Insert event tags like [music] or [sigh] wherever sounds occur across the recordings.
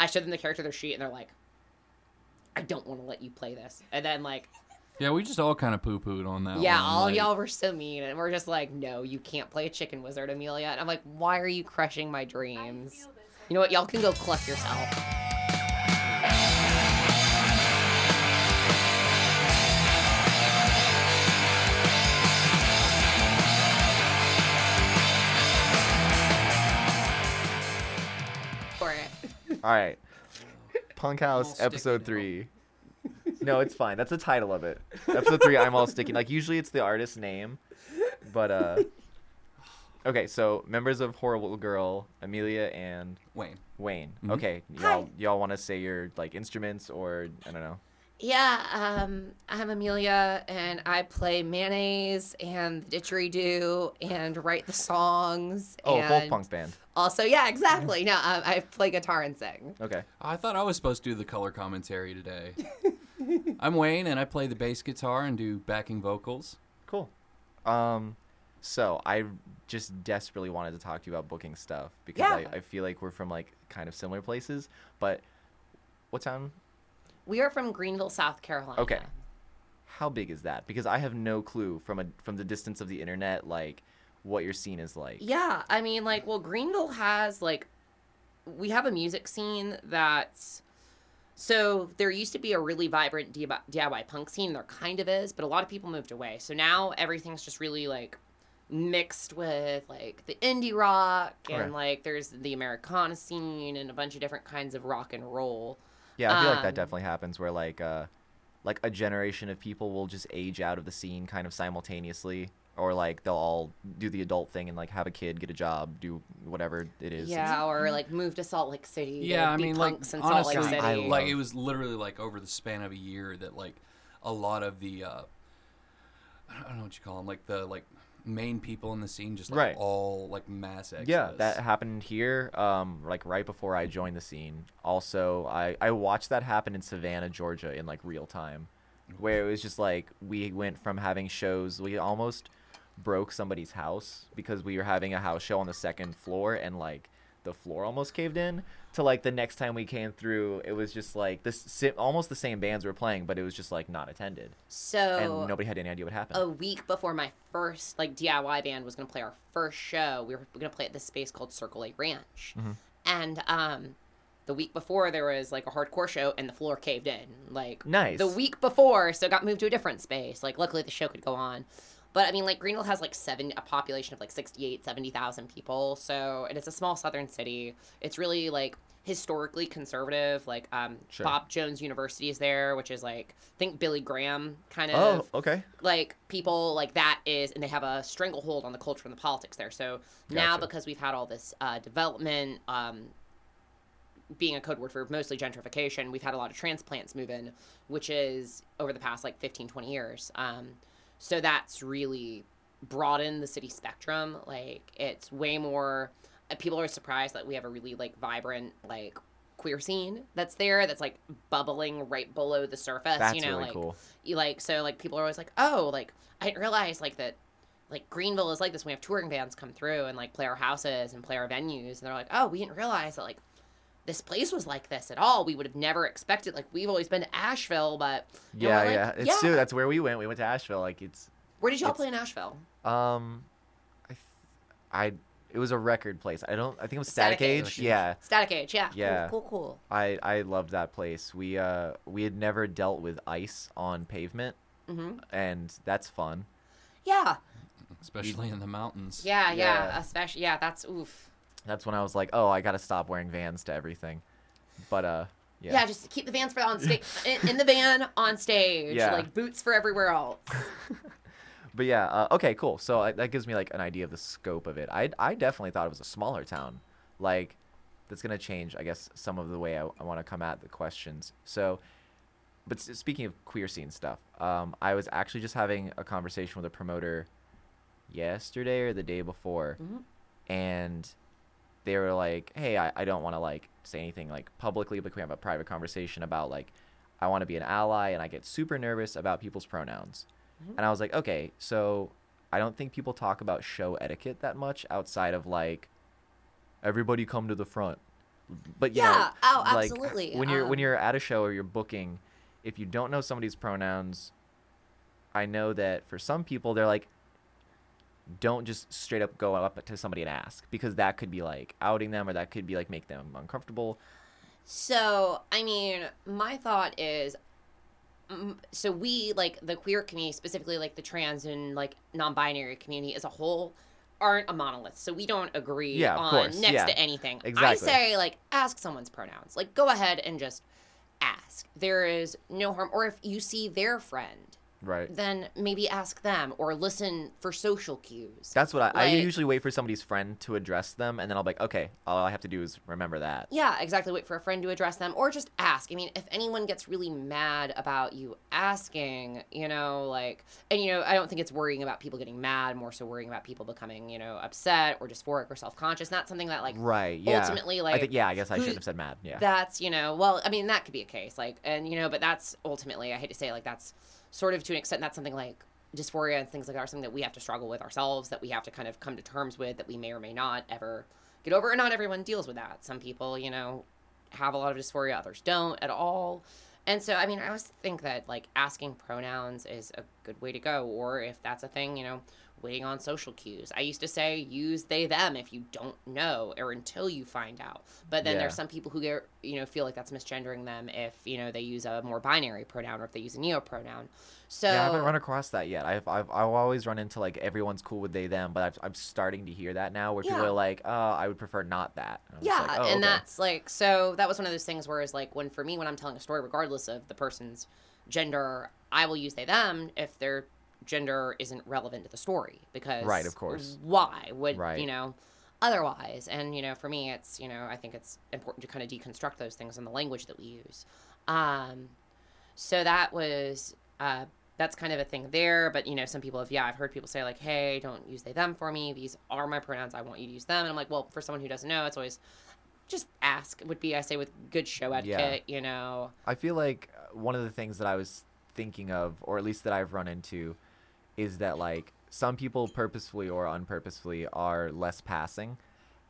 I showed them the character their sheet, and they're like, "I don't want to let you play this." And then like, Yeah, we just all kind of poo pooed on that. yeah, one, all like- y'all were so mean, and we're just like, "No, you can't play a chicken wizard, Amelia." And I'm like, "Why are you crushing my dreams?" You know what? Y'all can go cluck yourself. All right. Punk House episode three. [laughs] No, it's fine. That's the title of it. Episode three. I'm all sticky. Like usually it's the artist's name, but uh. [laughs] Okay, so members of Horrible Girl, Amelia and Wayne. Wayne. Mhm. Okay, y'all y'all want to say your like instruments or I don't know. Yeah, um, I'm Amelia, and I play mayonnaise and the didgeridoo and write the songs. Oh, and folk punk band. Also, yeah, exactly. No, um, I play guitar and sing. Okay. I thought I was supposed to do the color commentary today. [laughs] I'm Wayne, and I play the bass guitar and do backing vocals. Cool. Um, so I just desperately wanted to talk to you about booking stuff because Yeah. I, I feel like we're from like kind of similar places. But what town? We are from Greenville, South Carolina. Okay. How big is that? Because I have no clue from a from the distance of the internet, like what your scene is like. Yeah, I mean, like, well, Greenville has like, we have a music scene that's. So there used to be a really vibrant DIY punk scene. There kind of is, but a lot of people moved away. So now everything's just really like mixed with like the indie rock and Okay. like there's the Americana scene and a bunch of different kinds of rock and roll. Yeah, I feel like Um, that definitely happens where like uh like a generation of people will just age out of the scene kind of simultaneously or like they'll all do the adult thing and like have a kid, get a job, do whatever it is. Yeah, or like move to Salt Lake City. Yeah, I mean, like honestly, Salt Lake I like it was literally like over the span of a year that like a lot of the uh, I don't- I don't know what you call them, like the like main people in the scene just like Right. all like mass exodus. Yeah, that happened here, um, like right before I joined the scene. Also, I, I watched that happen in Savannah, Georgia, in like real time, where it was just like we went from having shows, we almost broke somebody's house because we were having a house show on the second floor and like the floor almost caved in. To like the next time we came through, it was just like this almost the same bands were playing, but it was just like not attended, so and nobody had any idea what happened. a week before my first like DIY band was gonna play our first show, we were gonna play at this space called Circle a Ranch, Mhm. and um, the week before there was like a hardcore show and the floor caved in. Like Nice. the week before, so it got moved to a different space. Like luckily the show could go on. But I mean, like Greenville has like seven a population of like 68, 70,000 people. So and it's a small southern city. It's really like historically conservative. Like um, Sure. Bob Jones University is there, which is like think Billy Graham kind of Oh, okay. like people like that is and they have a stranglehold on the culture and the politics there so now because we've had all this uh, development um, being a code word for mostly gentrification we've had a lot of transplants move in which is over the past like 15 20 years um, so that's really broadened the city spectrum like it's way more uh, people are surprised that we have a really like vibrant like queer scene that's there that's like bubbling right below the surface That's you know really like cool. you like so like people are always like oh like i didn't realize like that like greenville is like this we have touring bands come through and like play our houses and play our venues and they're like oh we didn't realize that like this place was like this at all we would have never expected like we've always been to asheville but Yeah, like, yeah. It's yeah. true. That's where we went. We went to Asheville. Like it's where did y'all play in asheville um, I, th- I it was a record place. I don't. I think it was Static, Static Age. Age. Yeah, static age yeah Yeah. cool cool, cool. I I loved that place. We uh we had never dealt with ice on pavement, hmm and that's fun. yeah especially in the mountains. yeah yeah Yeah. especially yeah that's oof That's when I was like, oh, I gotta stop wearing Vans to everything. But uh, yeah, yeah. just keep the vans for on stage in, in the van on stage Yeah. like boots for everywhere else [laughs] But yeah, uh, okay, cool. So I, that gives me like an idea of the scope of it. I I definitely thought it was a smaller town. Like that's gonna change, I guess, some of the way I, I want to come at the questions. So, but speaking of queer scene stuff, um, I was actually just having a conversation with a promoter yesterday or the day before, Mhm. and they were like, "Hey, I, I don't want to like say anything like publicly, but can we have a private conversation about like I want to be an ally, and I get super nervous about people's pronouns." Mhm. And I was like, "Okay, so I don't think people talk about show etiquette that much outside of like everybody come to the front." but Yeah, know, oh, like, absolutely, when you're when um, you're at a show or you're booking, if you don't know somebody's pronouns, I know that for some people they're like, don't just straight up go up to somebody and ask because that could be like outing them or that could be like make them uncomfortable. So, I mean, my thought is so we like the queer community specifically like the trans and like non-binary community as a whole aren't a monolith. So we don't agree Yeah, on course, next yeah. to anything. I say like ask someone's pronouns. Like go ahead and just ask. There is no harm or if you see their friend Right. then maybe ask them or listen for social cues That's what I, I usually wait for somebody's friend to address them, and then I'll be like, okay, all I have to do is remember that. Yeah, exactly. Wait for a friend to address them or just ask. I mean, if anyone gets really mad about you asking, you know, like, and, you know, I don't think it's worrying about people getting mad, more so worrying about people becoming, you know, upset or dysphoric or self conscious. Not something that, like, Right. Yeah. ultimately, I like, think, yeah, I guess I shouldn't have said mad. Yeah. that's, you know, well, I mean, that could be a case. Like, and, you know, but that's ultimately, I hate to say, like, that's sort of to an extent, that's something like, dysphoria and things like that are something that we have to struggle with ourselves that we have to kind of come to terms with that we may or may not ever get over and not everyone deals with that. Some people you know have a lot of dysphoria others don't at all. And so i mean i always think that like asking pronouns is a good way to go or if that's a thing you know waiting on social cues i used to say use they them if you don't know or until you find out but then Yeah. there's some people who get you know feel like that's misgendering them if you know they use a more binary pronoun or if they use a neo pronoun so Yeah, I haven't run across that yet. I've, I've I've always run into like everyone's cool with they them, but I've, I'm starting to hear that now where people Yeah. are like, oh, I would prefer not that. And yeah like, oh, and okay. that's like so that was one of those things where is like when for me when i'm telling a story regardless of the person's gender i will use they them if their gender isn't relevant to the story because Right, of course. why would Right. you know otherwise? And you know for me it's you know i think it's important to kind of deconstruct those things in the language that we use. Um so that was uh that's kind of a thing there but you know some people have yeah i've heard people say like hey don't use they them for me. These are my pronouns. I want you to use them. And i'm like well for someone who doesn't know it's always just ask would be i say with good show etiquette you know? I feel like uh, one of the things that I was thinking of, or at least that I've run into, is that like some people purposefully or unpurposefully are less passing.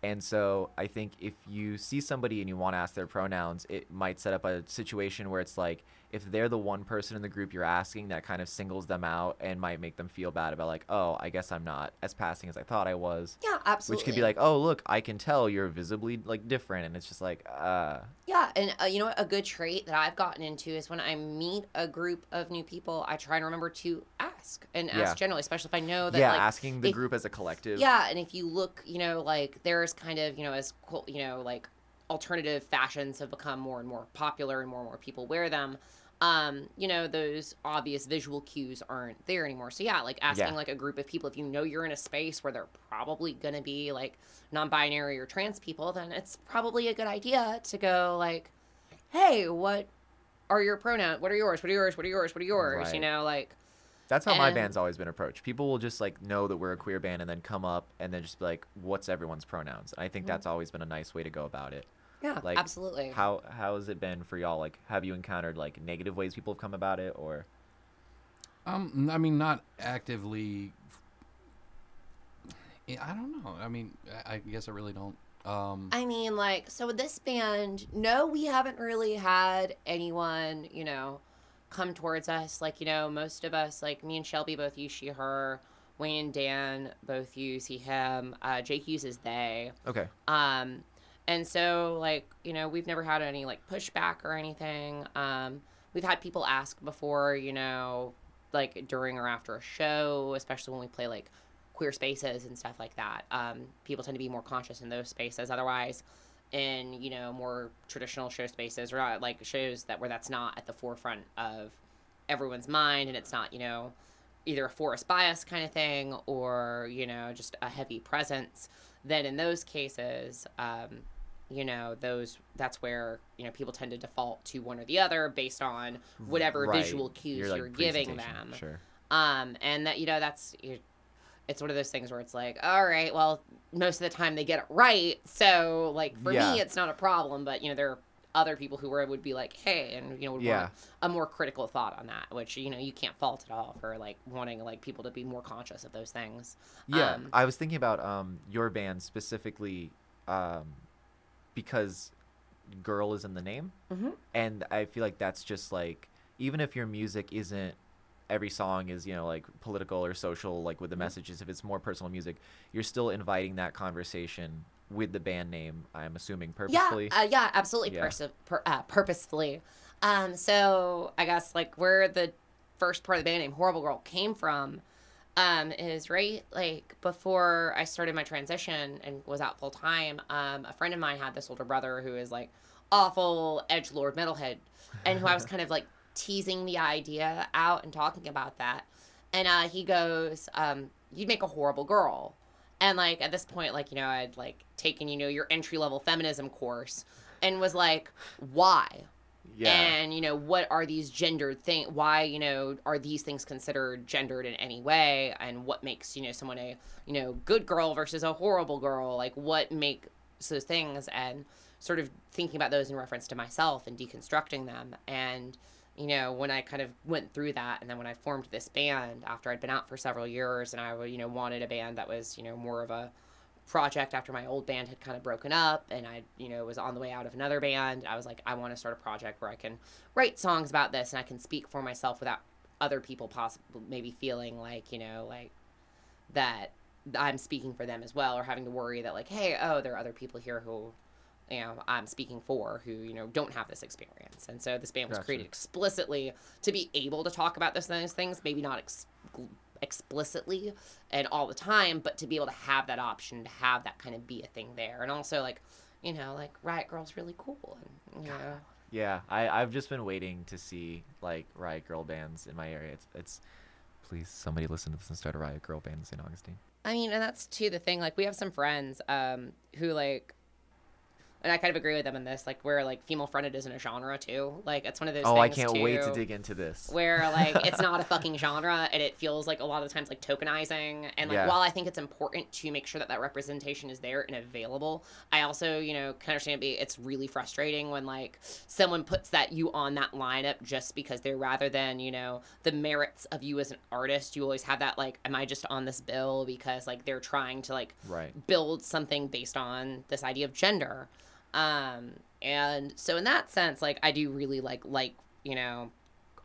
And so I think if you see somebody and you want to ask their pronouns, it might set up a situation where it's like if they're the one person in the group you're asking, that kind of singles them out and might make them feel bad about like, oh, I guess I'm not as passing as I thought I was. yeah absolutely Which could be like, oh, look, I can tell you're visibly like different, and it's just like, uh, Yeah, and uh, you know what? A good trait that I've gotten into is when I meet a group of new people, I try and remember to ask and Yeah. ask generally, especially if I know that. yeah, like, asking the if- group as a collective. Yeah, and if you look, you know, like there's kind of, you know, as you know, like alternative fashions have become more and more popular and more and more people wear them. Um, you know, those obvious visual cues aren't there anymore. So yeah, like asking Yeah. like a group of people, if you know you're in a space where they're probably gonna be like non-binary or trans people, then it's probably a good idea to go like, hey, what are your pronouns? What are yours? What are yours? What are yours? What are yours? You know, like That's how my band's always been approached. People will just like know that we're a queer band and then come up and then just be like, "What's everyone's pronouns?" And I think Mm-hmm. that's always been a nice way to go about it. Yeah, Like, absolutely. How how has it been for y'all? Like, have you encountered like negative ways people have come about it, or Um, I mean, not actively. I don't know. I mean, I I guess I really don't. Um, I mean, like, so with this band, no, we haven't really had anyone, you know, come towards us. Like, you know, most of us, like me and Shelby both use she, her. Wayne and Dan both use he, him. Uh, Jake uses they. okay, Um, and so, like, you know, we've never had any, like, pushback or anything. Um, we've had people ask before, you know, like, during or after a show, especially when we play, like, queer spaces and stuff like that. Um, people tend to be more conscious in those spaces. Otherwise, in, you know, more traditional show spaces or not, like, shows that where that's not at the forefront of everyone's mind and it's not, you know, either a forest bias kind of thing or you know just a heavy presence then in those cases um, you know those that's where you know people tend to default to one or the other based on whatever Right. visual cues you're like, giving them Sure. um and that you know that's it's one of those things where it's like all right well most of the time they get it right so like for Yeah. me it's not a problem but you know there are other people who were, would be like hey and you know would Yeah. want a more critical thought on that which you know you can't fault at all for like wanting like people to be more conscious of those things Yeah, Um, I was thinking about um your band specifically, um, because girl is in the name, Mhm. and I feel like that's just like even if your music isn't every song is you know like political or social like with the messages if it's more personal music you're still inviting that conversation with the band name i'm assuming purposefully Yeah, uh, yeah, absolutely, Yeah. Persi- pur- uh, purposefully. Um, so I guess like where the first part of the band name "Horrible Girl" came from um, is right like before I started my transition and was out full time. Um, a friend of mine had this older brother who is like awful edge lord metalhead, and who I was [laughs] kind of like teasing the idea out and talking about that. And uh, he goes, um, "You'd make a horrible girl." And like at this point, like you know, I'd like taken you know your entry level feminism course, and was like, why? Yeah And you know, what are these gendered thing? Why you know are these things considered gendered in any way? And what makes you know someone a you know good girl versus a horrible girl? Like what makes those things? And sort of thinking about those in reference to myself and deconstructing them. And you know, when I kind of went through that, and then when I formed this band after I'd been out for several years, and I you know wanted a band that was you know more of a project after my old band had kind of broken up and I, you know, was on the way out of another band. I was like, I want to start a project where I can write songs about this and I can speak for myself without other people possibly maybe feeling like, you know, like that I'm speaking for them as well or having to worry that like, hey, oh, there are other people here who you know, I'm speaking for who, you know, don't have this experience. And so this band was Gotcha. created explicitly to be able to talk about those those things, maybe not ex- explicitly and all the time, but to be able to have that option, to have that kind of be a thing there. And also, like, you know, like Riot Girl's really cool. And, you know, Yeah, I I've just been waiting to see like riot girl bands in my area. It's it's please somebody listen to this and start a riot girl band in St. Augustine. I mean, and that's too the thing. Like, we have some friends um, who, like, and I kind of agree with them in this, like, where, like, female fronted isn't a genre, too. Like, it's one of those Oh, I can't wait to dig into this. where like it's not a fucking [laughs] genre and it feels like a lot of the times like tokenizing and like Yeah. while i think it's important to make sure that that representation is there and available i also you know can understand it be it's really frustrating when like someone puts that you on that lineup just because they're rather than you know the merits of you as an artist you always have that like am i just on this bill because like they're trying to like Right. build something based on this idea of gender um and so in that sense like i do really like like you know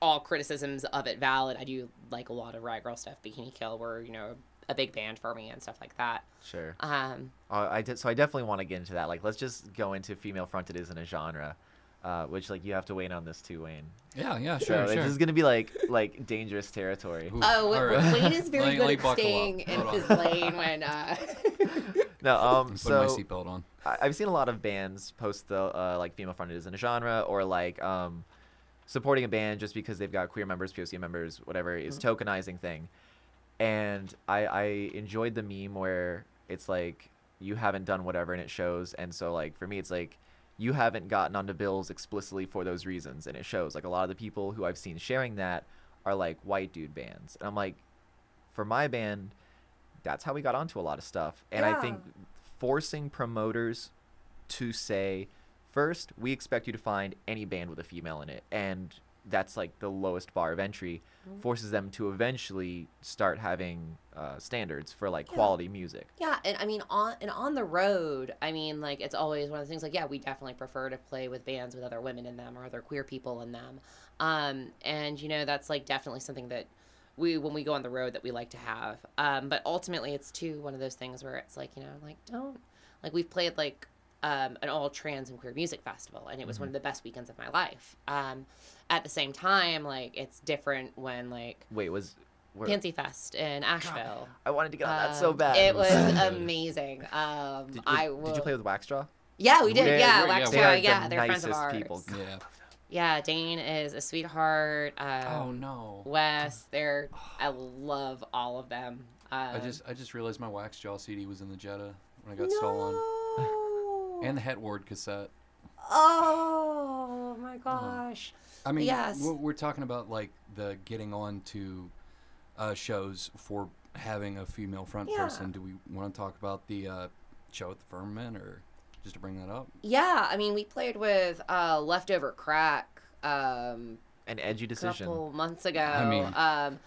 all criticisms of it valid i do like a lot of riot girl stuff bikini kill were you know a big band for me and stuff like that Sure. um Uh, I did so I definitely want to get into that. Like let's just go into female fronted isn't a genre. Uh, which like you have to weigh in on this too, Wayne. Yeah, yeah, So, sure, like, sure. This is gonna be like like dangerous territory. Ooh, oh all right. wayne is very Let me- good let me at staying in his lane when uh No, um, so putting my seatbelt on. I've seen a lot of bands post the uh, like female fronted isn't a genre or like um, supporting a band just because they've got queer members, POC members, whatever is tokenizing thing. And I, I enjoyed the meme where it's like you haven't done whatever and it shows. And so like for me, it's like you haven't gotten onto bills explicitly for those reasons and it shows. Like a lot of the people who I've seen sharing that are like white dude bands, and I'm like, for my band, that's how we got onto a lot of stuff. And I think forcing promoters to say first we expect you to find any band with a female in it and that's like the lowest bar of entry Mm-hmm. forces them to eventually start having uh, standards for like Yeah. quality music Yeah, and I mean on and on the road, I mean like it's always one of the things like yeah, we definitely prefer to play with bands with other women in them or other queer people in them. Um and you know that's like definitely something that we when we go on the road that we like to have. Um but ultimately it's too one of those things where it's like, you know, like don't like we've played like um, an all trans and queer music festival, and it was one of the best weekends of my life. Um, at the same time, like it's different when like wait was where, Pansy Fest in Asheville. i wanted to get on that so Um, bad It was [laughs] amazing. Um, did, I did you play with waxstraw Yeah, we did. Yeah, yeah, we're- yeah, Wax we're- Jaw, They are yeah, the they're friends of ours. people. Yeah. Yeah, Dane is a sweetheart. Um, Oh no. Wes, they're. [sighs] I love all of them. Um, I just I just realized my Wax Jaw CD was in the Jetta when I got stolen, and the Het Ward cassette. Oh my gosh. I mean, Yes. we're, we're talking about like the getting on to uh, shows for having a female front Yeah. person. Do we want to talk about the uh, show at the Firmament, or just to bring that up? Yeah, I mean, we played with uh, Leftover Crack um, an edgy decision. a decision couple months ago. I mean- um,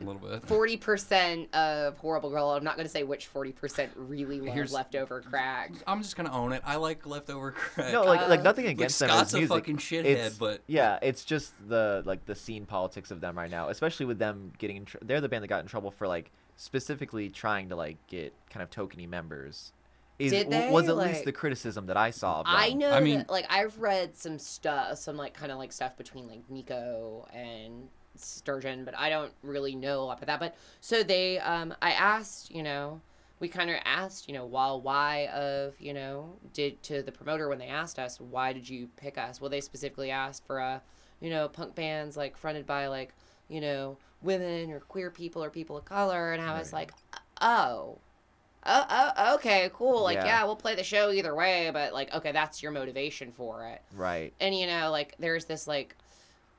a little bit. forty percent of Horrible Girl. I'm not going to say which forty percent really love Here's- leftover crack. I'm just gonna own it. I like leftover crack. No, like like Uh, nothing Like, against them. Scott's as a fucking shithead, It's- but yeah, it's just the like the scene politics of them right now, especially with them getting. In tr- they're the band that got in trouble for like specifically trying to like get kind of tokeny members. Is Did w- was they? at least the criticism that I saw of them. I know I mean- that, like I've read some stuff, some like kind of like stuff between like Nico and Sturgeon, but I don't really know a lot about that. But so they, um, I asked, you know, we kind of asked, you know, while why of, you know, did to the promoter when they asked us, why did you pick us? Well, they specifically asked for, a, you know, punk bands like fronted by like, you know, women or queer people or people of color, and I was Right. like, oh. Oh, oh, okay, cool. Like, Yeah. yeah, we'll play the show either way, but like, okay, that's your motivation for it. Right. And you know, like, there's this like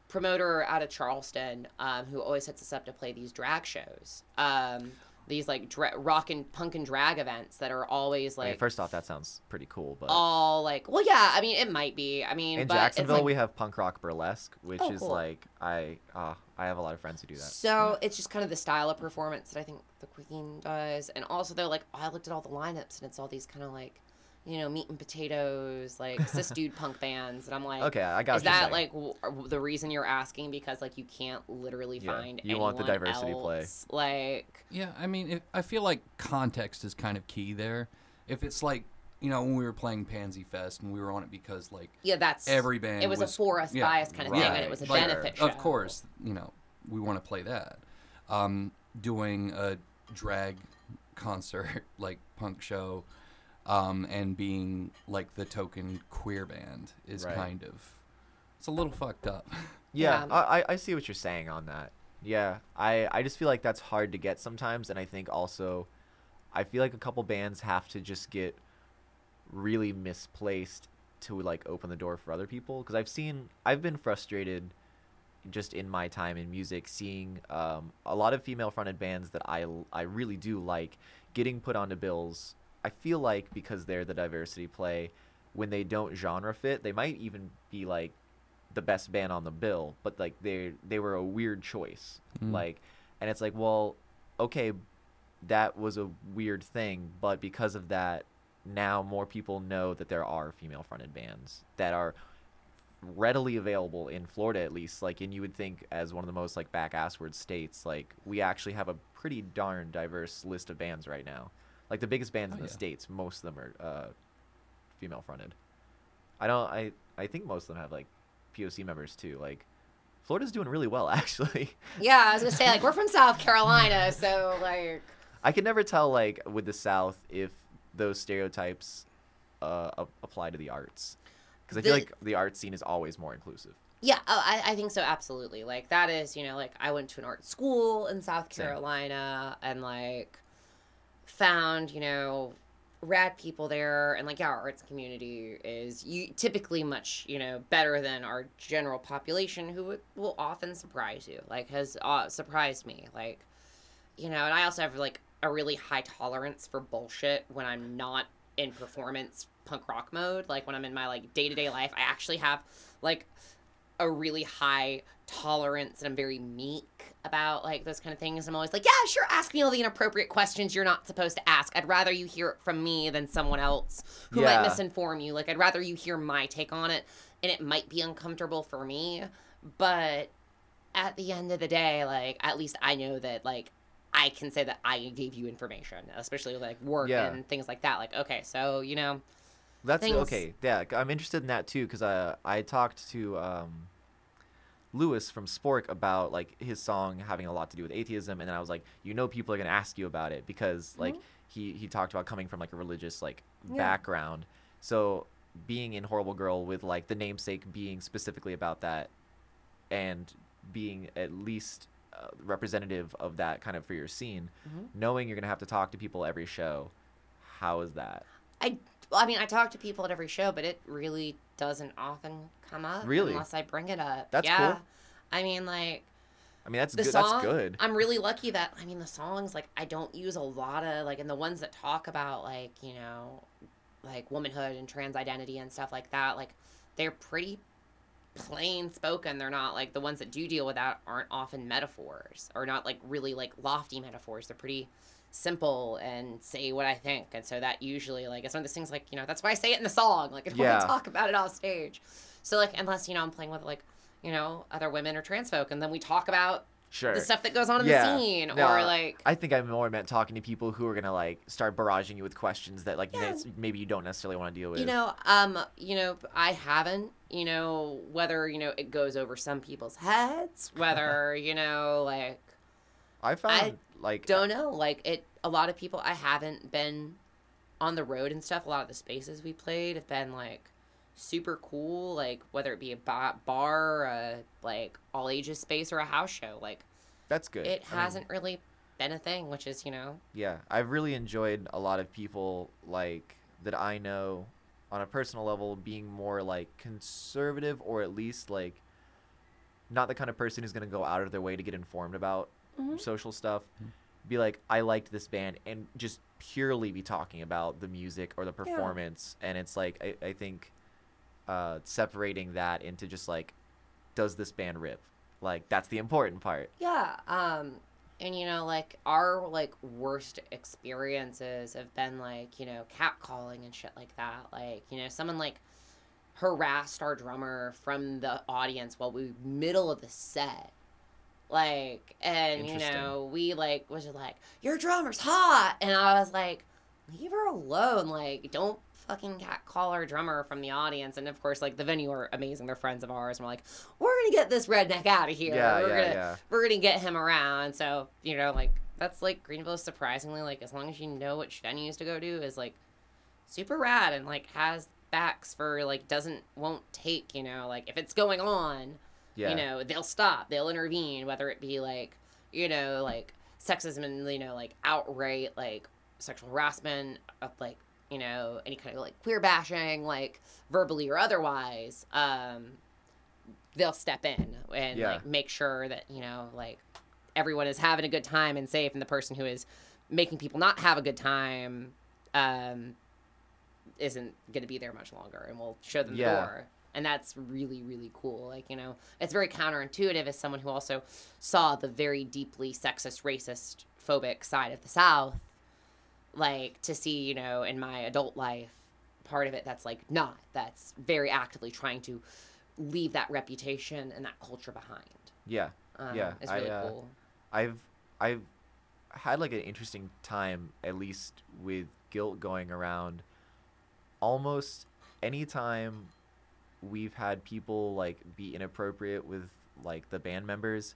promoter out of Charleston um, who always sets us up to play these drag shows. Um, these like dra- rock and punk and drag events that are always I mean, like first off, that sounds pretty cool, but all like, well, yeah, I mean, it might be. I mean, in but it's, Jacksonville like- we have punk rock burlesque, which Oh, is cool. like I uh, I have a lot of friends who do that. So it's just kind of the style of performance that I think the Queen does, and also they're like, I looked at all the lineups, and it's all these kind of like, you know, meat and potatoes, like cis dude punk [laughs] bands, and I'm like, Okay, I got. is that saying. like w- w- the reason you're asking because like you can't literally Yeah, find you want the anyone diversity play. like yeah, I mean, it, I feel like context is kind of key there. If it's like, you know, when we were playing Pansy Fest and we were on it because like yeah that's every band it was, a for us yeah, by us kind of thing and it was a like, benefit show Of course, you know, we want to play that. Um, doing a drag concert [laughs] like punk show, um, and being like the token queer band is Right. kind of it's a little fucked up. [laughs] Yeah, Yeah. I, I- I see what you're saying on that. Yeah, I, I just feel like that's hard to get sometimes, and I think also, I feel like a couple bands have to just get really misplaced to like open the door for other people. Because I've seen, I've been frustrated just in my time in music seeing um, a lot of female-fronted bands that I I really do like getting put onto bills. I feel like because they're the diversity play, when they don't genre fit, they might even be like the best band on the bill, but like they they were a weird choice. Mm. Like and it's like, well, okay, that was a weird thing, but because of that, now more people know that there are female fronted bands that are readily available in Florida at least. Like and you would think as one of the most like back assward states, like we actually have a pretty darn diverse list of bands right now. Like the biggest bands Oh, in the yeah. states, most of them are uh, female fronted. I don't I I think most of them have like POC members too. Like Florida's doing really well [laughs] actually. yeah i was gonna say like we're from south carolina [laughs] so like I can never tell like with the South if those stereotypes uh, ap- apply to the arts because I feel The- like the art scene is always more inclusive. Yeah, oh, I, I think so, absolutely. Like, that is, you know, like, I went to an art school in South Same. Carolina and, like, found, you know, rad people there. And, like, yeah, our arts community is you, typically much, you know, better than our general population who will often surprise you, like, has uh, surprised me. Like, you know, and I also have, like, a really high tolerance for bullshit when I'm not in performance punk rock mode. Like, when I'm in my, like, day to day life, I actually have, like, a really high tolerance and I'm very meek about like those kind of things. I'm always like, yeah, sure, ask me all the inappropriate questions you're not supposed to ask. I'd rather you hear it from me than someone else who Yeah. might misinform you. Like I'd rather you hear my take on it and it might be uncomfortable for me, but at the end of the day, like at least I know that like I can say that I gave you information, especially like work Yeah. and things like that. Like, okay, so you know, That's Things- okay. Yeah, I'm interested in that too because I I talked to um, Lewis from Spork about like his song having a lot to do with atheism, and then I was like, you know, people are gonna ask you about it because like he he talked about coming from like a religious like Yeah. background, so being in Horrible Girl with like the namesake being specifically about that, and being at least uh, representative of that kind of for your scene, Mhm. knowing you're gonna have to talk to people every show, how is that? I well, I mean, I talk to people at every show, but it really doesn't often come up Really? unless I bring it up. That's yeah. cool. I mean, like I mean, that's the good. song. That's good. I'm really lucky that I mean the songs like I don't use a lot of like and the ones that talk about like you know like womanhood and trans identity and stuff like that like they're pretty plain spoken. They're not like the ones that do deal with that aren't often metaphors or not like really like lofty metaphors. They're pretty simple and say what I think. And so that usually like it's one of those things like, you know, that's why I say it in the song. Like I don't Yeah. want to talk about it off stage. So like unless, you know, I'm playing with like, you know, other women or trans folk and then we talk about Sure. the stuff that goes on in Yeah. the scene No, or like I think I am more meant talking to people who are gonna like start barraging you with questions that like Yeah. maybe you don't necessarily want to deal with. You know, um, you know, I haven't, you know, whether, you know, it goes over some people's heads, whether, [laughs] you know, like I found like don't know, like it a lot of people I haven't been on the road and stuff. A lot of the spaces we played have been like super cool, like whether it be a bar, a like all ages space or a house show, like that's good. it I hasn't really been a thing, which is, you know, yeah, I've really enjoyed a lot of people like that I know on a personal level being more like conservative or at least like not the kind of person who's gonna go out of their way to get informed about Mhm. social stuff. Mhm. Be like, I liked this band, and just purely be talking about the music or the performance. And it's like, I, I think uh, separating that into just like, does this band rip? Like, that's the important part. Yeah, um and you know like our like worst experiences have been like, you know, catcalling and shit like that. Like, you know, someone like harassed our drummer from the audience while we middle of the set. Like, and you know, we like was just like, "Your drummer's hot." And I was like, "Leave her alone. Like, don't fucking catcall our drummer from the audience." And of course, like the venue are amazing. They're friends of ours. And we're like, "We're to get this redneck out of here. Yeah, we're yeah, gonna yeah. we're gonna get him around. So, you know, like that's like Greenville surprisingly like as long as you know which venues to go to is like super rad and like has backs for like doesn't won't take, you know, like if it's going on, Yeah. you know, they'll stop, they'll intervene, whether it be like, you know, like sexism and you know, like outright like sexual harassment of like, you know, any kind of like queer bashing, like verbally or otherwise, um, they'll step in and Yeah. like make sure that, you know, like everyone is having a good time and safe and the person who is making people not have a good time um isn't going to be there much longer and we'll show them Yeah. the door and that's really really cool like you know it's very counterintuitive as someone who also saw the very deeply sexist racist phobic side of the south like to see you know in my adult life part of it that's like not that's very actively trying to leave that reputation and that culture behind Yeah. um, Yeah, it's I, really uh, cool I've I've had like an interesting time at least with guilt going around. Almost anytime we've had people like be inappropriate with like the band members,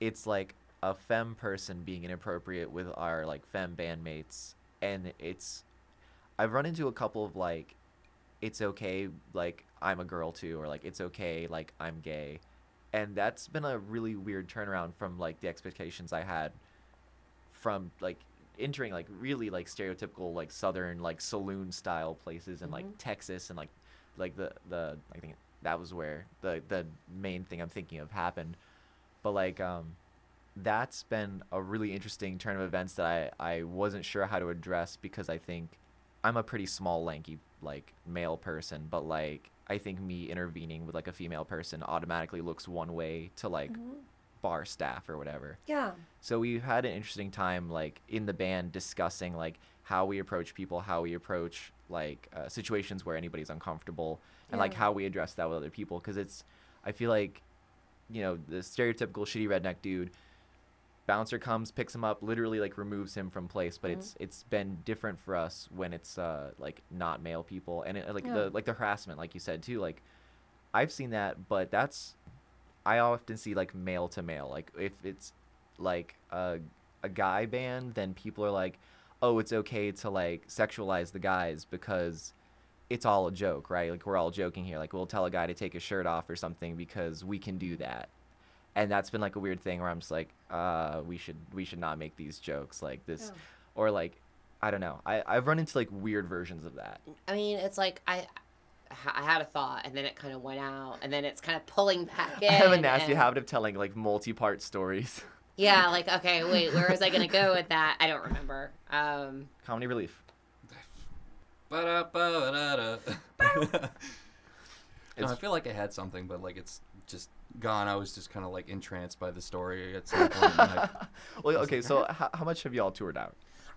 it's like a femme person being inappropriate with our like femme bandmates and it's I've run into a couple of like it's okay like I'm a girl too or like it's okay like I'm gay and that's been a really weird turnaround from like the expectations I had from like entering like really like stereotypical like southern like saloon style places in like Mhm. Texas and like like the the I think that was where the the main thing I'm thinking of happened. But like um that's been a really interesting turn of events that I I wasn't sure how to address because I think I'm a pretty small lanky like male person but like I think me intervening with like a female person automatically looks one way to like Mhm. bar staff or whatever. Yeah. So we've had an interesting time like in the band discussing like how we approach people how we approach like uh, situations where anybody's uncomfortable and like how we address that with other people because it's i feel like you know the stereotypical shitty redneck dude bouncer comes picks him up literally like removes him from place but Mhm. it's it's been different for us when it's uh like not male people and it, like Yeah. the like the harassment like you said too like i've seen that but that's i often see like male to male like if it's like a, a guy band then people are like oh it's okay to like sexualize the guys because it's all a joke right? Like we're all joking here. Like we'll tell a guy to take his shirt off or something because we can do that. And that's been like a weird thing where i'm just like uh we should we should not make these jokes like this. Yeah. or like i don't know. I i've run into like weird versions of that. I mean, it's like I, I had a thought, and then it kind of went out, and then it's kind of pulling back in. [laughs] i have a nasty and- habit of telling like multi-part stories [laughs] Yeah, like okay, wait, where was I gonna go with that? I don't remember. Um, comedy relief Ba-da-ba-da-da. No, I feel like I had something, but like it's just gone. I was just kind of like entranced by the story at some point. I, [laughs] well, okay. So how, how much have y'all toured out?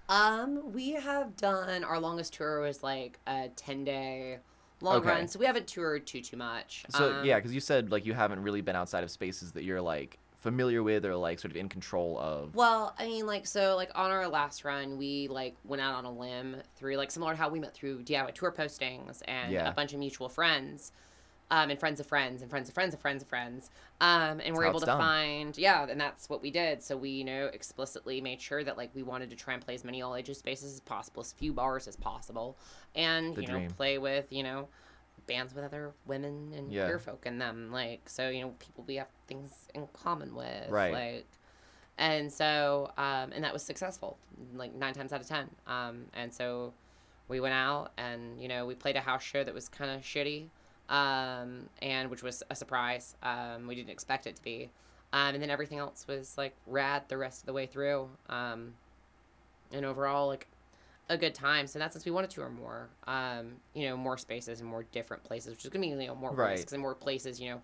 Um, we have done our longest tour was like a ten day long Okay. run, so we haven't toured too too much. So um, yeah, because you said like you haven't really been outside of spaces that you're like familiar with or like sort of in control of. Well, I mean, like, so, like, on our last run, we, like, went out on a limb through, like, similar to how we met through DIY tour postings and Yeah. a bunch of mutual friends, um, and friends of friends and friends of friends of friends of friends. Um, and we're able to done. find, yeah, and that's what we did. So we, you know, explicitly made sure that, like, we wanted to try and play as many all ages spaces as possible, as few bars as possible, and, The you know, dream. play with, you know, bands with other women and Yeah. queer folk in them. Like, so, you know, people we have things in common with. Right. Like, and so um, and that was successful like nine times out of ten um, and so we went out and you know we played a house show that was kind of shitty um, and which was a surprise um, we didn't expect it to be um, and then everything else was like rad the rest of the way through um, and overall like a good time so in that sense we want to tour more um, you know more spaces and more different places which is gonna be you know more Right. risks and more places you know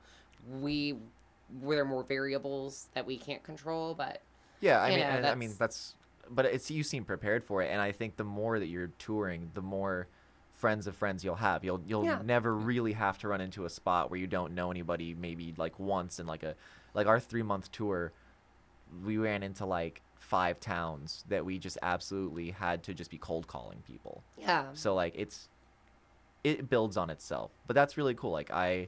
we where there are more variables that we can't control but Yeah, I mean, know, and, I mean that's- that's, but it's you seem prepared for it, and I think the more that you're touring, the more friends of friends you'll have. You'll you'll Yeah. never really have to run into a spot where you don't know anybody. Maybe like once in like a like our three month tour, we ran into like five towns that we just absolutely had to just be cold calling people. yeah So like it's it builds on itself. But that's really cool. Like I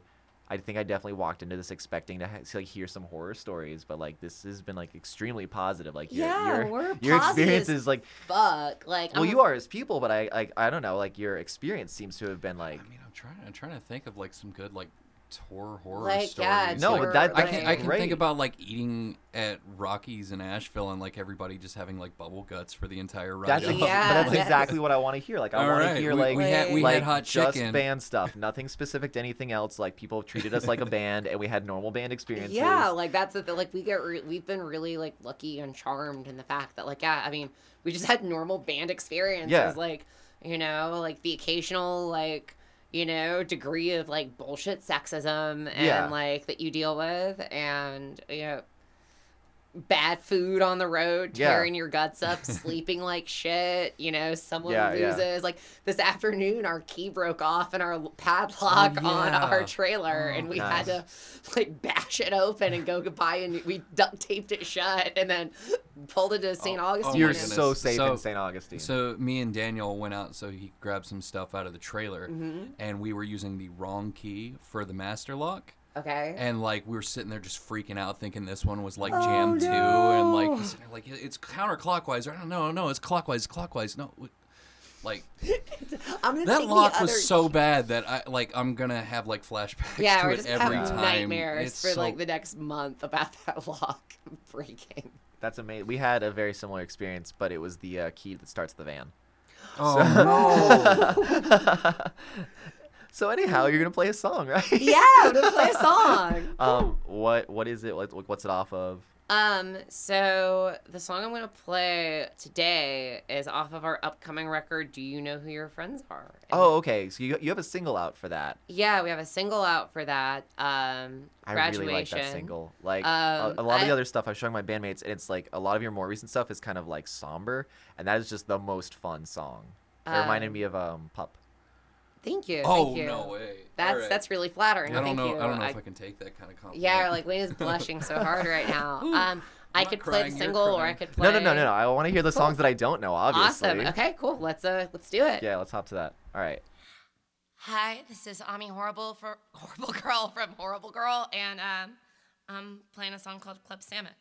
I think I definitely walked into this expecting to, ha- to like hear some horror stories, but like this has been like extremely positive. Like your Yeah, your, we're your positive experience is like fuck like well I'm- you are as people, but I like I don't know, like your experience seems to have been like I mean, I'm trying. I'm trying to think of like some good like tour horror Like, stories. yeah, No, but that- I can I can think about like eating at Rockies in Asheville and like everybody just having like bubble guts for the entire ride. that's up. Yeah, but that's yes. exacted what I want to hear. Like I All want to hear we, like we had we like had hot just chicken. band stuff, nothing specific to anything else. Like people have treated us like a band, and we had normal band experiences. yeah like that's the thing like we get re- we've been really like lucky and charmed in the fact that like yeah i mean we just had normal band experiences Yeah. like you know like the occasional like you know degree of like bullshit sexism and Yeah. like that you deal with and you know bad food on the road Yeah. tearing your guts up [laughs] sleeping like shit you know someone Yeah, yeah. loses like this afternoon our key broke off and our padlock on yeah. our trailer Oh, and we nice. had to like bash it open and go goodbye and we duct taped it shut and then pulled it to St. Oh, oh Augustine. my You're and- so safe So- in St. Augustine. So me and Daniel went out so he grabbed some stuff out of the trailer, Mhm. and we were using the wrong key for the master lock. Okay. And like we were sitting there just freaking out, thinking this one was like Oh, jam two, and like sitting there like it's counterclockwise. Or, no, no, it's clockwise, clockwise. No, like [laughs] I'm gonna that take the lock other- was so bad that I like I'm gonna have like flashbacks Yeah, to we're it just every having time. nightmares It's for so- like the next month about [laughs] that lock breaking. That's amazing. We had a very similar experience, but it was the uh, key that starts the van. oh no. [laughs] So anyhow, you're gonna play a song, [laughs] right? Yeah, I'm gonna play a song. [laughs] um, what what is it? What, what's it off of? Um, so the song I'm gonna play today is off of our upcoming record. Do you know who your friends are? And- Oh, okay. So you you have a single out for that. yeah, we have a single out for that. Um, I graduation. really like that single. Like Um, a, a lot of I- the other stuff I've shown my bandmates, and it's like a lot of your more recent stuff is kind of like somber, and that is just the most fun song. It reminded Um, me of um Pup. Thank you. oh thank you. no way. That's All right. that's really flattering. I don't thank know. you. I don't know if I can take that kind of compliment. Yeah, like Wayne is blushing so hard right now. [laughs] Um, I could not play crying, the single, or I could play. No, no, no, no, no. I want to hear the Cool. songs that I don't know. Obviously. Awesome. Okay, cool. Let's uh, let's do it. Yeah, let's hop to that. All right. Hi, this is Ami Horrible for [laughs] Horrible Girl from Horrible Girl, and um, I'm playing a song called Club Sandwich.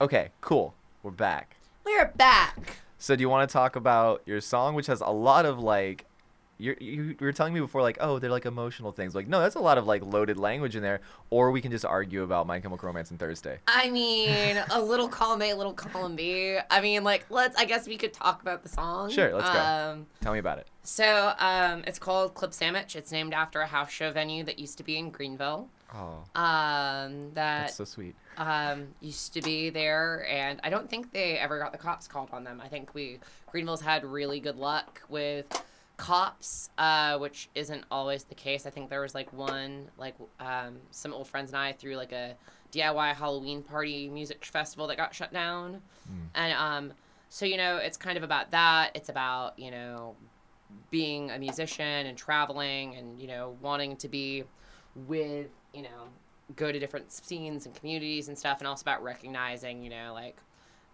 Okay, cool. We're back. We're back. So do you want to talk about your song, which has a lot of like, you're, you you were telling me before like, oh, they're like emotional things. Like, no, that's a lot of like loaded language in there. Or we can just argue about My Chemical Romance and Thursday. I mean, a little column A, a little column B. I mean, like, let's. I guess we could talk about the song. Sure, let's go. Um, Tell me about it. so, um, it's called Clip Sandwich. It's named after a house show venue that used to be in Greenville. Oh, Um, that that's so sweet. Um, used to be there, and I don't think they ever got the cops called on them. I think we Greenville's had really good luck with cops, uh, which isn't always the case. I think there was like one, like um, some old friends and I threw like a DIY Halloween party music festival that got shut down, and um, so you know it's kind of about that. It's about you know being a musician and traveling and you know wanting to be with you know go to different scenes and communities and stuff and also about recognizing you know like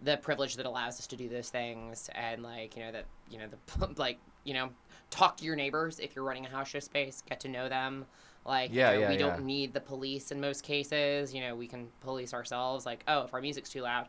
the privilege that allows us to do those things and like you know that you know the [laughs] like you know talk to your neighbors if you're running a house show space get to know them. Like you Yeah, know, yeah, we yeah. don't need the police in most cases. You know we can police ourselves. Like oh if our music's too loud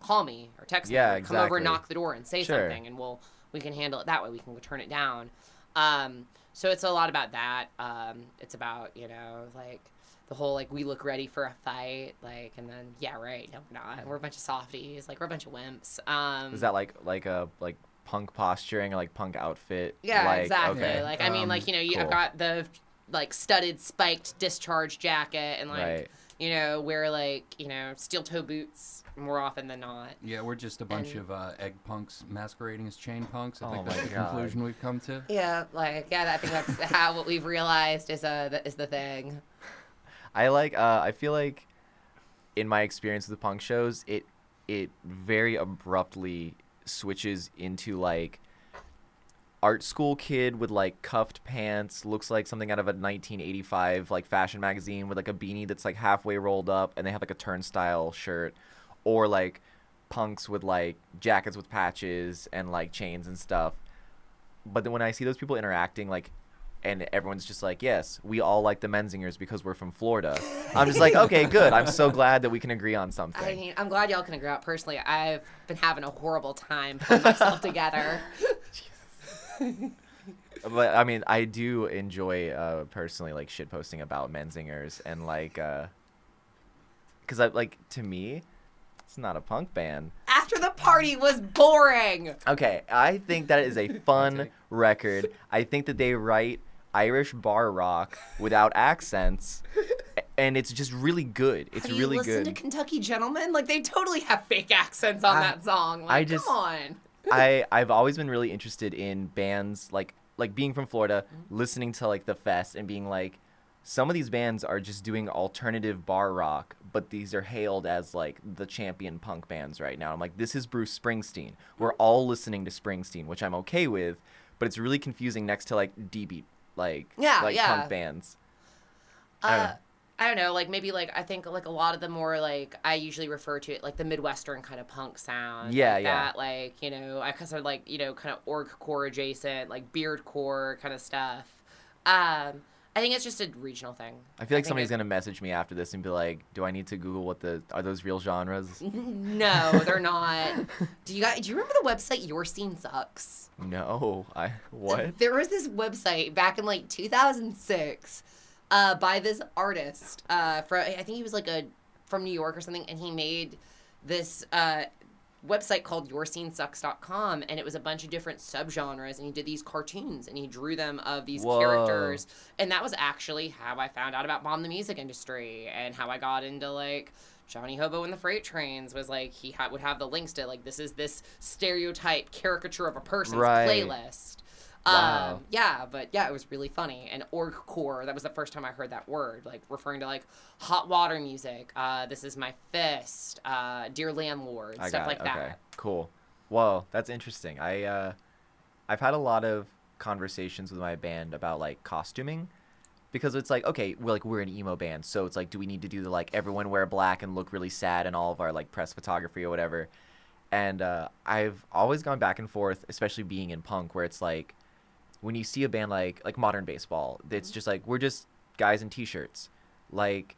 call me or text Yeah, me or come over and knock the door and say Sure. something and we'll we can handle it that way. We can turn it down. Um so it's a lot about that. Um it's about you know like the whole like we look ready for a fight like and then yeah right no we're not we're a bunch of softies like we're a bunch of wimps um Is that like like a like punk posturing or like punk outfit? yeah like, exactly Okay. like i mean Um, like you know you, i've cool. got the like studded spiked discharge jacket and like Right. you know wear like you know steel toe boots more often than not Yeah, we're just a bunch And- of uh, egg punks masquerading as chain punks. I Oh think that's the God. conclusion we've come to. yeah like yeah i think that's how what we've realized is uh the, is the thing I like. Uh, I feel like, in my experience with the punk shows, it it very abruptly switches into like art school kid with like cuffed pants, looks like something out of a 1985 like fashion magazine with like a beanie that's like halfway rolled up, and they have like a turnstile shirt, or like punks with like jackets with patches and like chains and stuff. But then when I see those people interacting, like and everyone's just like, yes, we all like the Menzingers because we're from Florida. I'm just like, okay, good. I'm so glad that we can agree on [laughs] something. I mean, I'm glad y'all can agree out. Personally, I've been having a horrible time putting myself [laughs] together. but I mean, I do enjoy uh, personally like shit posting about Menzingers and like, uh, cause I like to me, it's not a punk band. After the party was boring. Okay, I think that is a [laughs] fun record. I think that they write Irish bar rock without accents, [laughs] and it's just really good. It's Have really you listened good. to Kentucky Gentlemen? Like they totally have fake accents on I- that song. Like, I just- come on. I [laughs] I've always been really interested in bands like like being from Florida, Mm-hmm. listening to like the fest and being like some of these bands are just doing alternative bar rock, but these are hailed as like the champion punk bands right now. I'm like this is Bruce Springsteen. We're all listening to Springsteen, which I'm okay with, but it's really confusing next to like D beat like Yeah, like yeah. punk bands. I don't Uh, know. I don't know, like maybe like I think like a lot of the more like I usually refer to it like the Midwestern kind of punk sound. Yeah, like yeah. That like you know I cause like you know kind of org core adjacent like beard core kind of stuff. Um, I think it's just a regional thing. I feel like think somebody's gonna message me after this and be like, "Do I need to Google what the are those real genres?" [laughs] No, they're not. do you guys? Do you remember the website Your Scene Sucks? no, I what? [laughs] There was this website back in like 2006 uh, by this artist. Uh, from I think he was like a from New York or something, and he made this uh, website called YourSceneSucks.com, and it was a bunch of different subgenres, and he did these cartoons, and he drew them of these Whoa. characters, and that was actually how I found out about Bomb the Music Industry, and how I got into like. Johnny Hobo and the Freight Trains was like he ha- would have the links to like this is this stereotype caricature of a person's Right. playlist. Wow. Um, yeah, but yeah, it was really funny. And orgcore, that was the first time I heard that word, like referring to like hot water music. Uh, this is my fist. Uh, dear landlord, I stuff like that. Cool. Whoa, that's interesting. I uh, I've had a lot of conversations with my band about like costuming, because it's like okay, we're like we're an emo band, so it's like, do we need to do the like everyone wear black and look really sad in all of our like press photography or whatever? And uh, I've always gone back and forth, especially being in punk, where it's like when you see a band like like modern baseball, it's just like we're just guys in t-shirts. Like,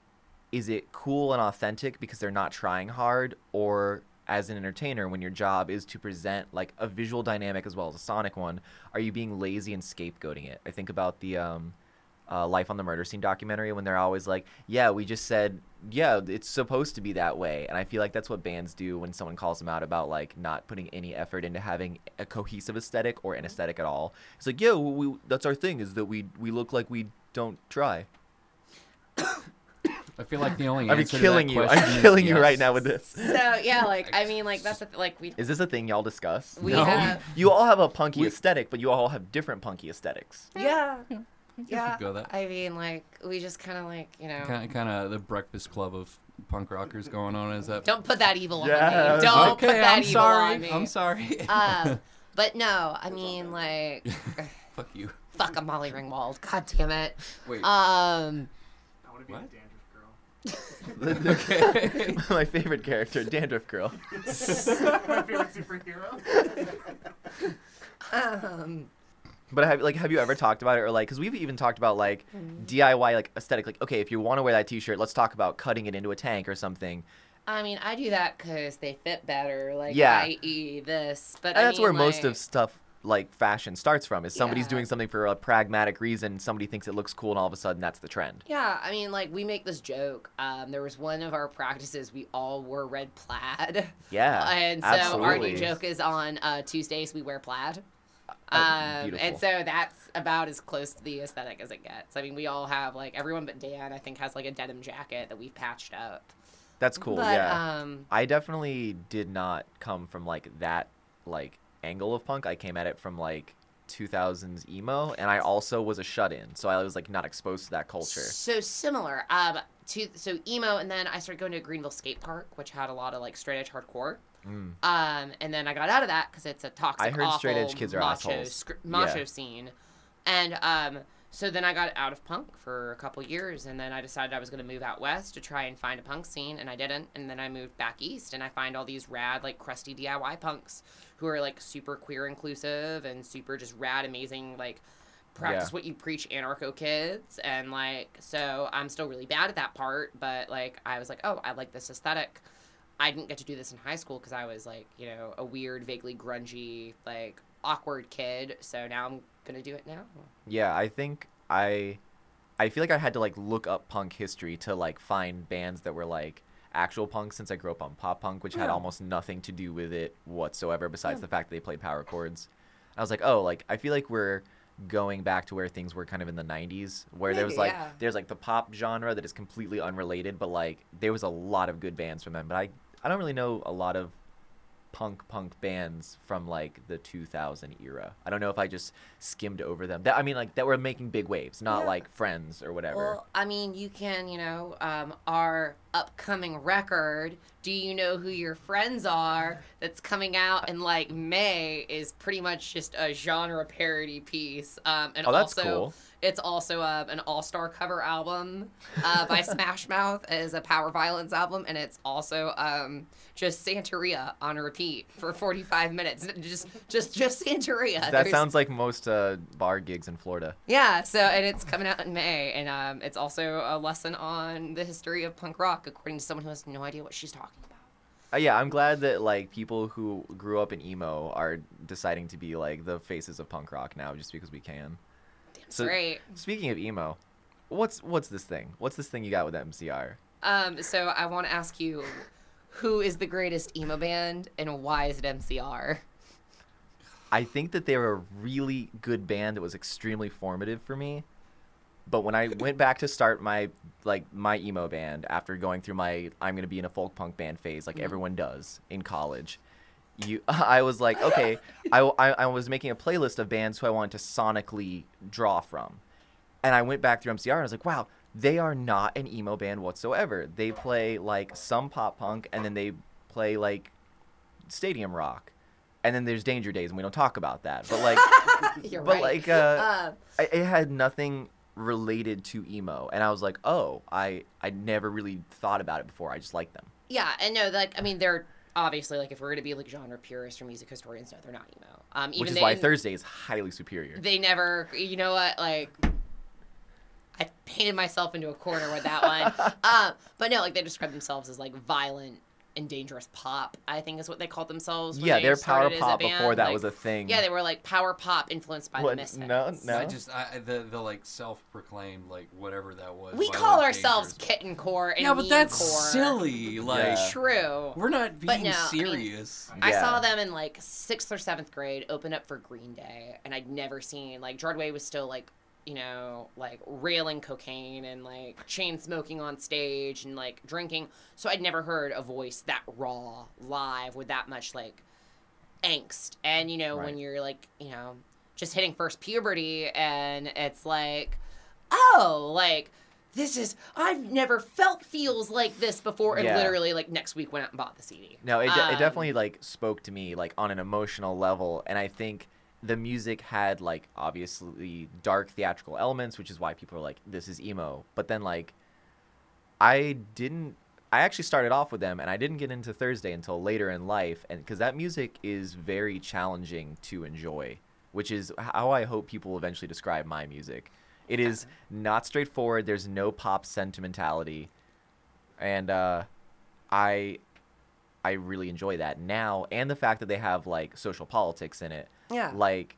is it cool and authentic because they're not trying hard, or as an entertainer, when your job is to present like a visual dynamic as well as a sonic one, are you being lazy and scapegoating it? I think about the um, uh, Life on the Murder Scene documentary when they're always like, yeah, we just said, yeah, it's supposed to be that way. And I feel like that's what bands do when someone calls them out about like not putting any effort into having a cohesive aesthetic or an aesthetic at all. It's like, yeah, we, we, that's our thing is that we we look like we don't try. [coughs] I feel like the only I'm killing to you. that question I'm is killing you right now with this. So yeah, like I mean, like that's the th- like we Is this a thing y'all discuss? we No. have You all have a punky We- aesthetic, but you all have different punky aesthetics. yeah You yeah. could go that. I mean, like we just kind of like you know. Kind of, the Breakfast Club of punk rockers going on. Is that? Don't put that evil Yeah. on me. Don't okay, put that I'm evil sorry. on me. I'm sorry. Uh, [laughs] but no, I mean like, [laughs] Fuck you. fuck a Molly Ringwald. God damn it. Wait. Um, I want to be What? a dandruff girl. [laughs] Okay. My favorite character, Dandruff Girl. My favorite superhero. um, But have like have you ever talked about it or like because we've even talked about like Mm-hmm. DIY like aesthetic like okay if you want to wear that T-shirt let's talk about cutting it into a tank or something. I mean, I do that because they fit better. Like, Yeah. i.e., this. But that's mean, where most of stuff like fashion starts from is somebody's Yeah. doing something for a pragmatic reason somebody thinks it looks cool and all of a sudden that's the trend. Yeah, I mean, like we make this joke. Um, there was one of our practices we all wore red plaid, Yeah, [laughs] and so our new joke is on uh, Tuesdays we wear plaid. Oh, Um, and so that's about as close to the aesthetic as it gets. I mean, we all have like everyone but Dan, I think, has like a denim jacket that we've patched up. That's cool. But, yeah. Um, I definitely did not come from like that like angle of punk. I came at it from like 2000s emo and I also was a shut-in. So I was like not exposed to that culture. So similar. Um, to so emo, and then I started going to Greenville Skate Park, which had a lot of like straight edge hardcore. Mm. Um, and then I got out of that because it's a toxic, I heard straight edge awful kids are macho, assholes. scr- macho Yeah. scene, and um, so then I got out of punk for a couple years, and then I decided I was going to move out west to try and find a punk scene, and I didn't, and then I moved back east, and I find all these rad like crusty DIY punks who are like super queer inclusive and super just rad amazing like practice Yeah. what you preach anarcho kids and like so i'm still really bad at that part but like i was like oh i like this aesthetic i didn't get to do this in high school because i was like you know a weird vaguely grungy like awkward kid so now i'm gonna do it now Yeah, I think I I feel like I had to like look up punk history to like find bands that were like actual punk since I grew up on pop punk, which had almost nothing to do with it whatsoever besides Yeah. the fact that they played power chords. I was like, oh, like I feel like we're going back to where things were kind of in the 90s where there was like yeah. there's like the pop genre that is completely unrelated but like there was a lot of good bands from them but i i don't really know a lot of punk punk bands from like the 2000 era. I don't know if i just skimmed over them. That i mean like that were making big waves not Yeah. like friends or whatever. Well i mean you can you know um, our upcoming record do you know who your friends are that's coming out in like may is pretty much just a genre parody piece um, and oh that's also cool It's also uh, an all-star cover album uh, by [laughs] Smash Mouth as a power violence album, and it's also um, just Santeria on repeat for 45 minutes. Just, just, just Santeria. That There's- sounds like most uh, bar gigs in Florida. Yeah. So, and it's coming out in May, and um, it's also a lesson on the history of punk rock, according to someone who has no idea what she's talking about. Uh, yeah, I'm glad that like people who grew up in emo are deciding to be like the faces of punk rock now, just because we can. So- straight. Speaking of emo, what's what's this thing? What's this thing you got with MCR? Um, so I want to ask you, who is the greatest emo band, and why is it MCR? I think that they were a really good band that was extremely formative for me. But when I [laughs] went back to start my like my emo band after going through my I'm gonna be in a folk punk band phase like everyone does in college, you [laughs] I was like okay I, I, I was making a playlist of bands who I wanted to sonically draw from, and I went back through MCR and I was like wow they are not an emo band whatsoever. They play like some pop punk and then they play like stadium rock. And then there's Danger Days, and we don't talk about that. But like, [laughs] but right. like, uh, Uh, I, it had nothing related to emo, and I was like, oh, I I never really thought about it before. I just like them. yeah, and no, like I mean, they're obviously like if we're gonna be like genre purists or music historians, no, they're not emo. Um, even Which is they, why Thursday is highly superior. they never. You know what? Like, I painted myself into a corner with that one. um, [laughs] but no, like they describe themselves as like violent and dangerous pop. I think is what they called themselves. yeah, they they're power started as a pop before that Like, was a thing. Yeah, they were like power pop influenced by What? the Misfits. No, no. I just I, I- the the like self-proclaimed like whatever that was. We call ourselves Dangerous. kitten core and Yeah, but that's core. silly. Like Yeah. True. we're not being no, I mean- serious. I saw them in like sixth or seventh grade open up for Green Day, and I'd never seen like Gerard Way was still like you know like railing cocaine and like chain smoking on stage and like drinking. So I'd never heard a voice that raw live with that much like angst. And you know when you're like you know just hitting first puberty, and it's like oh like. This is I've never felt feels like this before, and Yeah. literally like next week went out and bought the CD. No, it, de- it Um, definitely like spoke to me like on an emotional level, and I think the music had like obviously dark theatrical elements, which is why people are like, "This is emo." But then like, I didn't. I actually started off with them, and I didn't get into Thursday until later in life, and because that music is very challenging to enjoy, which is how I hope people eventually describe my music. It is [laughs] not straightforward. There's no pop sentimentality, and uh, I I really enjoy that now, and the fact that they have like social politics in it. Yeah. Like,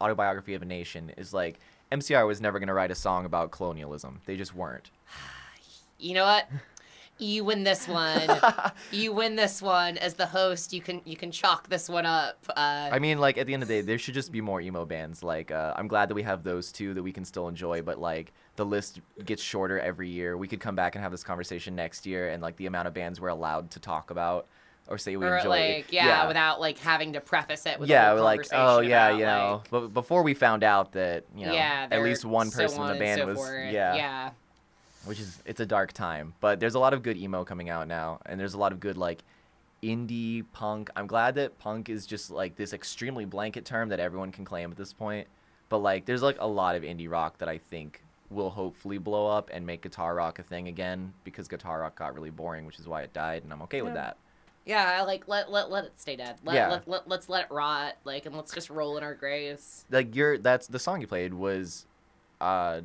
autobiography of a nation is like MCR was never gonna write a song about colonialism. They just weren't. [sighs] you know what? You win this one. [laughs] you win this one as the host. You can you can chalk this one up. Uh, I mean, like at the end of the day, there should just be more emo bands. Like, uh, I'm glad that we have those two that we can still enjoy, but like the list gets shorter every year. We could come back and have this conversation next year, and like the amount of bands we're allowed to talk about or say we or enjoy. like yeah, without like having to preface it with yeah, we're like, oh yeah, about, you know. like, But before we found out that you know yeah, at least one so person on in the band so was forth. yeah, yeah. which is it's a dark time. But there's a lot of good emo coming out now, and there's a lot of good like indie punk. I'm glad that punk is just like this extremely blanket term that everyone can claim at this point. But like, there's like a lot of indie rock that I think will hopefully blow up and make guitar rock a thing again because guitar rock got really boring, which is why it died, and I'm okay with that. Yeah, like let let let it stay dead. Let, Yeah. let, let let's let it rot. Like and let's just roll in our graves. Like your that's the song you played was uh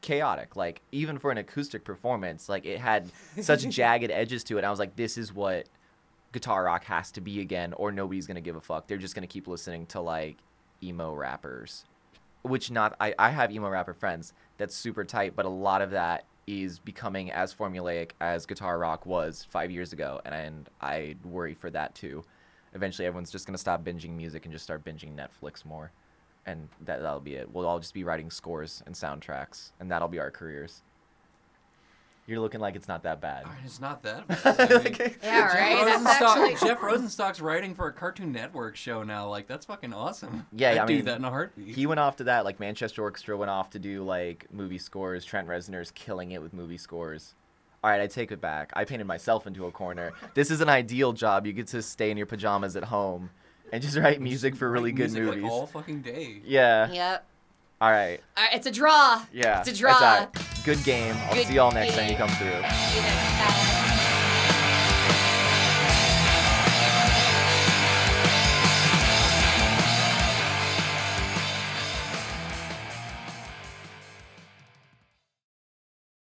chaotic. Like even for an acoustic performance, like it had such [laughs] jagged edges to it. I was like, this is what guitar rock has to be again, or nobody's gonna give a fuck. They're just gonna keep listening to like emo rappers. Which not I, I have emo rapper friends that's super tight, but a lot of that is becoming as formulaic as guitar rock was five years ago, and, I worry for that too. Eventually, everyone's just gonna stop binging music and just start binging Netflix more, and that that'll be it. We'll all just be writing scores and soundtracks, and that'll be our careers. You're looking like it's not that bad. All right, it's not that [laughs] bad. I mean, Like- Yeah, Jeff right. Rosenstock, actually Jeff Rosenstock's writing for a Cartoon Network show now. Like that's fucking awesome. Yeah, I'd I do mean, that in a heartbeat. He went off to that, like Manchester Orchestra went off to do like movie scores. Trent Reznor's killing it with movie scores. All right, I take it back. I painted myself into a corner. This is an ideal job. You get to stay in your pajamas at home and just write music for really good Music, movies. Like, all fucking day. yeah. Yep. All right. Uh, it's a draw. Yeah. It's a draw. all right. Good game. I'll Good see y'all next time you come through.